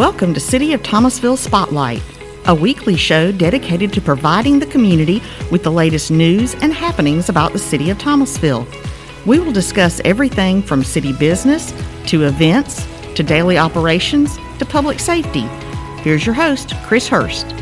Welcome to City of Thomasville Spotlight, a weekly show dedicated to providing the community with the latest news and happenings about the City of Thomasville. We will discuss everything from city business to events to daily operations to public safety. Here's your host, Chris Hurst.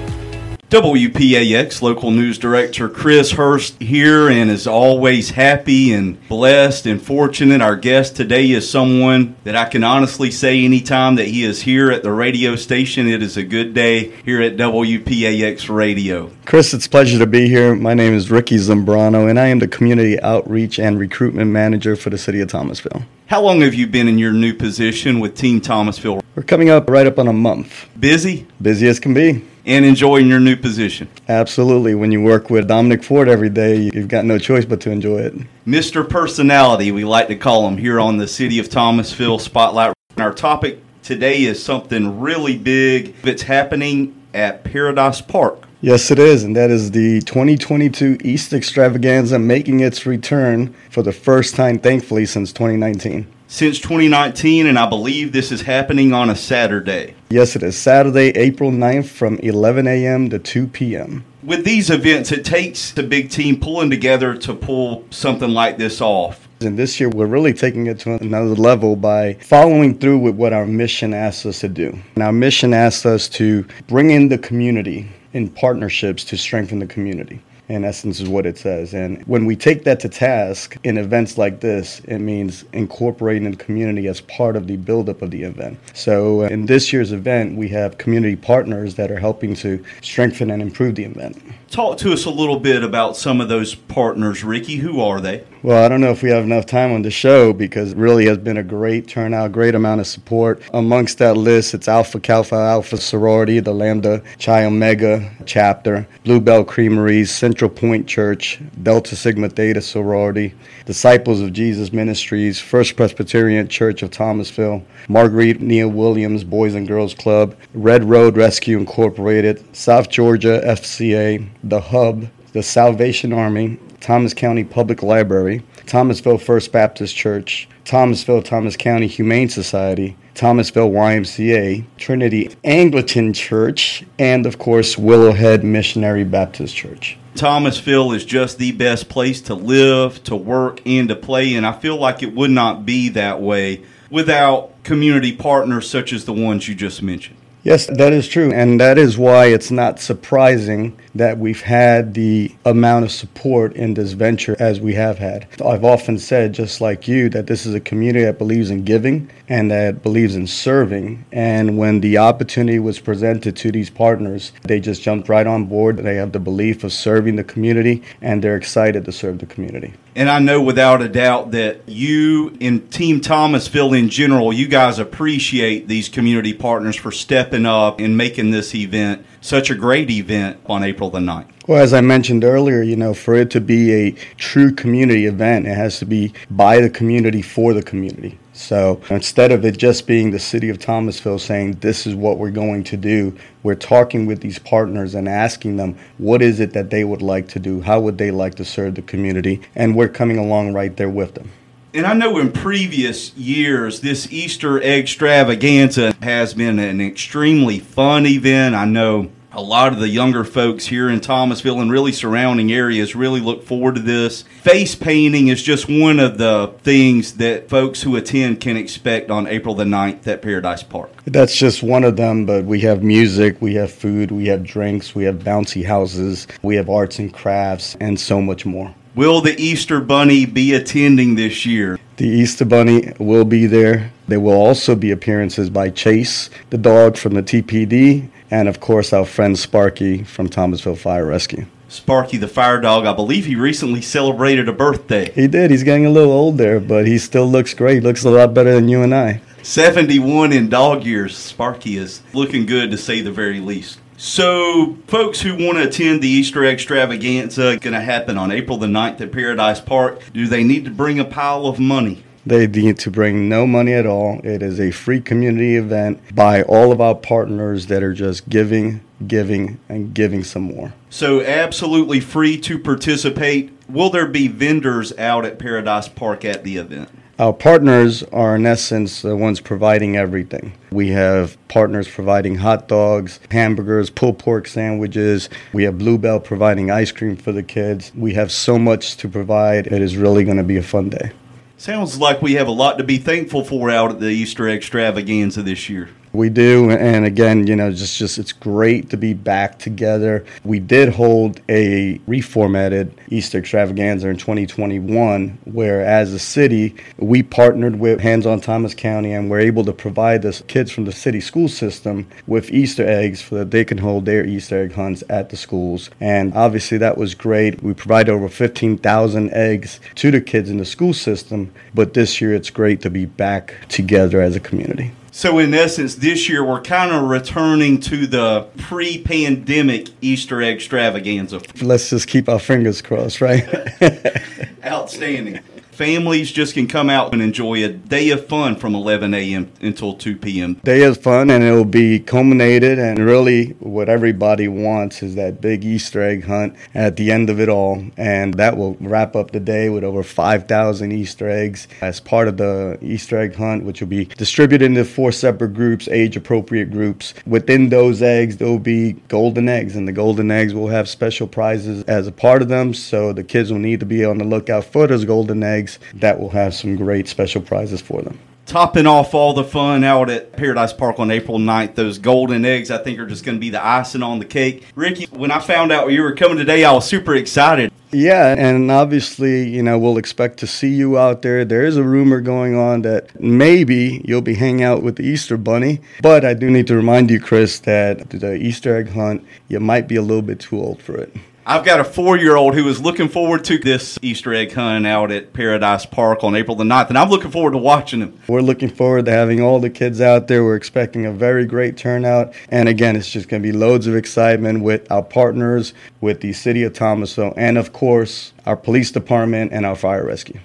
WPAX local news director Chris Hurst here and is always happy and blessed and fortunate. Our guest today is someone that I can honestly say anytime that he is here at the radio station, it is a good day here at WPAX Radio. Chris, it's a pleasure to be here. My name is Ricky Zambrano and I am the Community Outreach and Recruitment Manager for the City of Thomasville. How long have you been in your new position with Team Thomasville? We're coming up right up on a month. Busy? Busy as can be and enjoying your new position. Absolutely. When you work with Dominic Ford every day, you've got no choice but to enjoy it. Mr. Personality, we like to call him here on the City of Thomasville Spotlight. Our topic today is something really big. It's happening at Paradise Park. Yes, it is, and that is the 2022 East Extravaganza making its return for the first time, thankfully, since 2019 since 2019, and I believe this is happening on a Saturday. Yes, it is Saturday, April 9th from 11 a.m. to 2 p.m. With these events, it takes the big team pulling together to pull something like this off. And this year, we're really taking it to another level by following through with what our mission asks us to do. And our mission asks us to bring in the community in partnerships to strengthen the community in essence is what it says. And when we take that to task in events like this it means incorporating the community as part of the buildup of the event. So uh, in this year's event we have community partners that are helping to strengthen and improve the event. Talk to us a little bit about some of those partners ricky. Who are they? Well, I don't know if we have enough time on the show because it really has been a great turnout, great amount of support. Amongst that list, it's Alpha Kappa Alpha Sorority, the Lambda Chi Omega chapter, Bluebell Creameries, Central Point Church, Delta Sigma Theta Sorority, Disciples of Jesus Ministries, First Presbyterian Church of Thomasville, Marguerite Neel Williams Boys and Girls Club, Red Road Rescue Incorporated, South Georgia FCA, The Hub, the Salvation Army, Thomas County Public Library, Thomasville First Baptist Church, Thomasville Thomas County Humane Society, Thomasville YMCA, Trinity Anglican Church, and of course Willowhead Missionary Baptist Church. Thomasville is just the best place to live, to work, and to play, and I feel like it would not be that way without community partners such as the ones you just mentioned. Yes, that is true. And that is why it's not surprising that we've had the amount of support in this venture as we have had. I've often said, just like you, that this is a community that believes in giving and that believes in serving. And when the opportunity was presented to these partners, they just jumped right on board. They have the belief of serving the community and they're excited to serve the community. And I know without a doubt that you and Team Thomasville in general, you guys appreciate these community partners for stepping up and making this event such a great event on April the 9th. Well, as I mentioned earlier, you know, for it to be a true community event, it has to be by the community for the community. So instead of it just being the city of Thomasville saying, this is what we're going to do, we're talking with these partners and asking them, what is it that they would like to do? How would they like to serve the community? And we're coming along right there with them. And I know in previous years, this Easter extravaganza has been an extremely fun event. I know a lot of the younger folks here in Thomasville and really surrounding areas really look forward to this. Face painting is just one of the things that folks who attend can expect on April the 9th at Paradise Park. That's just one of them, but we have music, we have food, we have drinks, we have bouncy houses, we have arts and crafts, and so much more. Will the Easter Bunny be attending this year? The Easter Bunny will be there. There will also be appearances by Chase, the dog from the TPD, and of course our friend Sparky from Thomasville Fire Rescue. Sparky the fire dog, I believe he recently celebrated a birthday. He did. He's getting a little older, but he still looks great. Looks a lot better than you and I. 71 in dog years. Sparky is looking good to say the very least. So, folks who want to attend the Easter extravaganza going to happen on April the 9th at Paradise Park, do they need to bring a pile of money? They need to bring no money at all. It is a free community event by all of our partners that are just giving, giving, and giving some more. So, absolutely free to participate. Will there be vendors out at Paradise Park at the event? Our partners are, in essence, the ones providing everything. We have partners providing hot dogs, hamburgers, pulled pork sandwiches. We have Bluebell providing ice cream for the kids. We have so much to provide. It is really going to be a fun day. Sounds like we have a lot to be thankful for out at the Easter extravaganza this year. We do, and again, you know, just just it's great to be back together. We did hold a reformatted Easter extravaganza in 2021, where as a city we partnered with Hands on Thomas County, and we're able to provide the kids from the city school system with Easter eggs so that they can hold their Easter egg hunts at the schools. And obviously, that was great. We provided over 15,000 eggs to the kids in the school system, but this year it's great to be back together as a community. So, in essence, this year we're kind of returning to the pre pandemic Easter egg extravaganza. Let's just keep our fingers crossed, right? Outstanding families just can come out and enjoy a day of fun from 11 a.m. until 2 p.m. Day of fun, and it'll be culminated. And really, what everybody wants is that big Easter egg hunt at the end of it all. And that will wrap up the day with over 5,000 Easter eggs as part of the Easter egg hunt, which will be distributed into four separate groups, age appropriate groups. Within those eggs, there will be golden eggs, and the golden eggs will have special prizes as a part of them. So the kids will need to be on the lookout for those golden eggs that will have some great special prizes for them topping off all the fun out at Paradise Park on April 9th. Those golden eggs, I think, are just going to be the icing on the cake. Ricky, when I found out you were coming today, I was super excited. Yeah, and obviously, you know, we'll expect to see you out there. There is a rumor going on that maybe you'll be hanging out with the Easter Bunny. But I do need to remind you, Chris, that the Easter egg hunt, you might be a little bit too old for it. I've got a four year old who is looking forward to this Easter egg hunt out at Paradise Park on April the 9th, and I'm looking forward to watching him. We're looking forward to having all the kids out there. We're expecting a very great turnout. And again, it's just going to be loads of excitement with our partners, with the city of Thomasville, and of course, our police department and our fire rescue.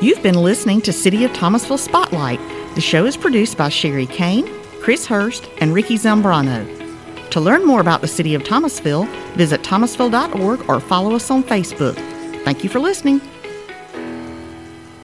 You've been listening to City of Thomasville Spotlight. The show is produced by Sherry Kane Chris Hurst, and Ricky Zambrano. To learn more about the City of Thomasville, visit thomasville.org or follow us on Facebook. Thank you for listening.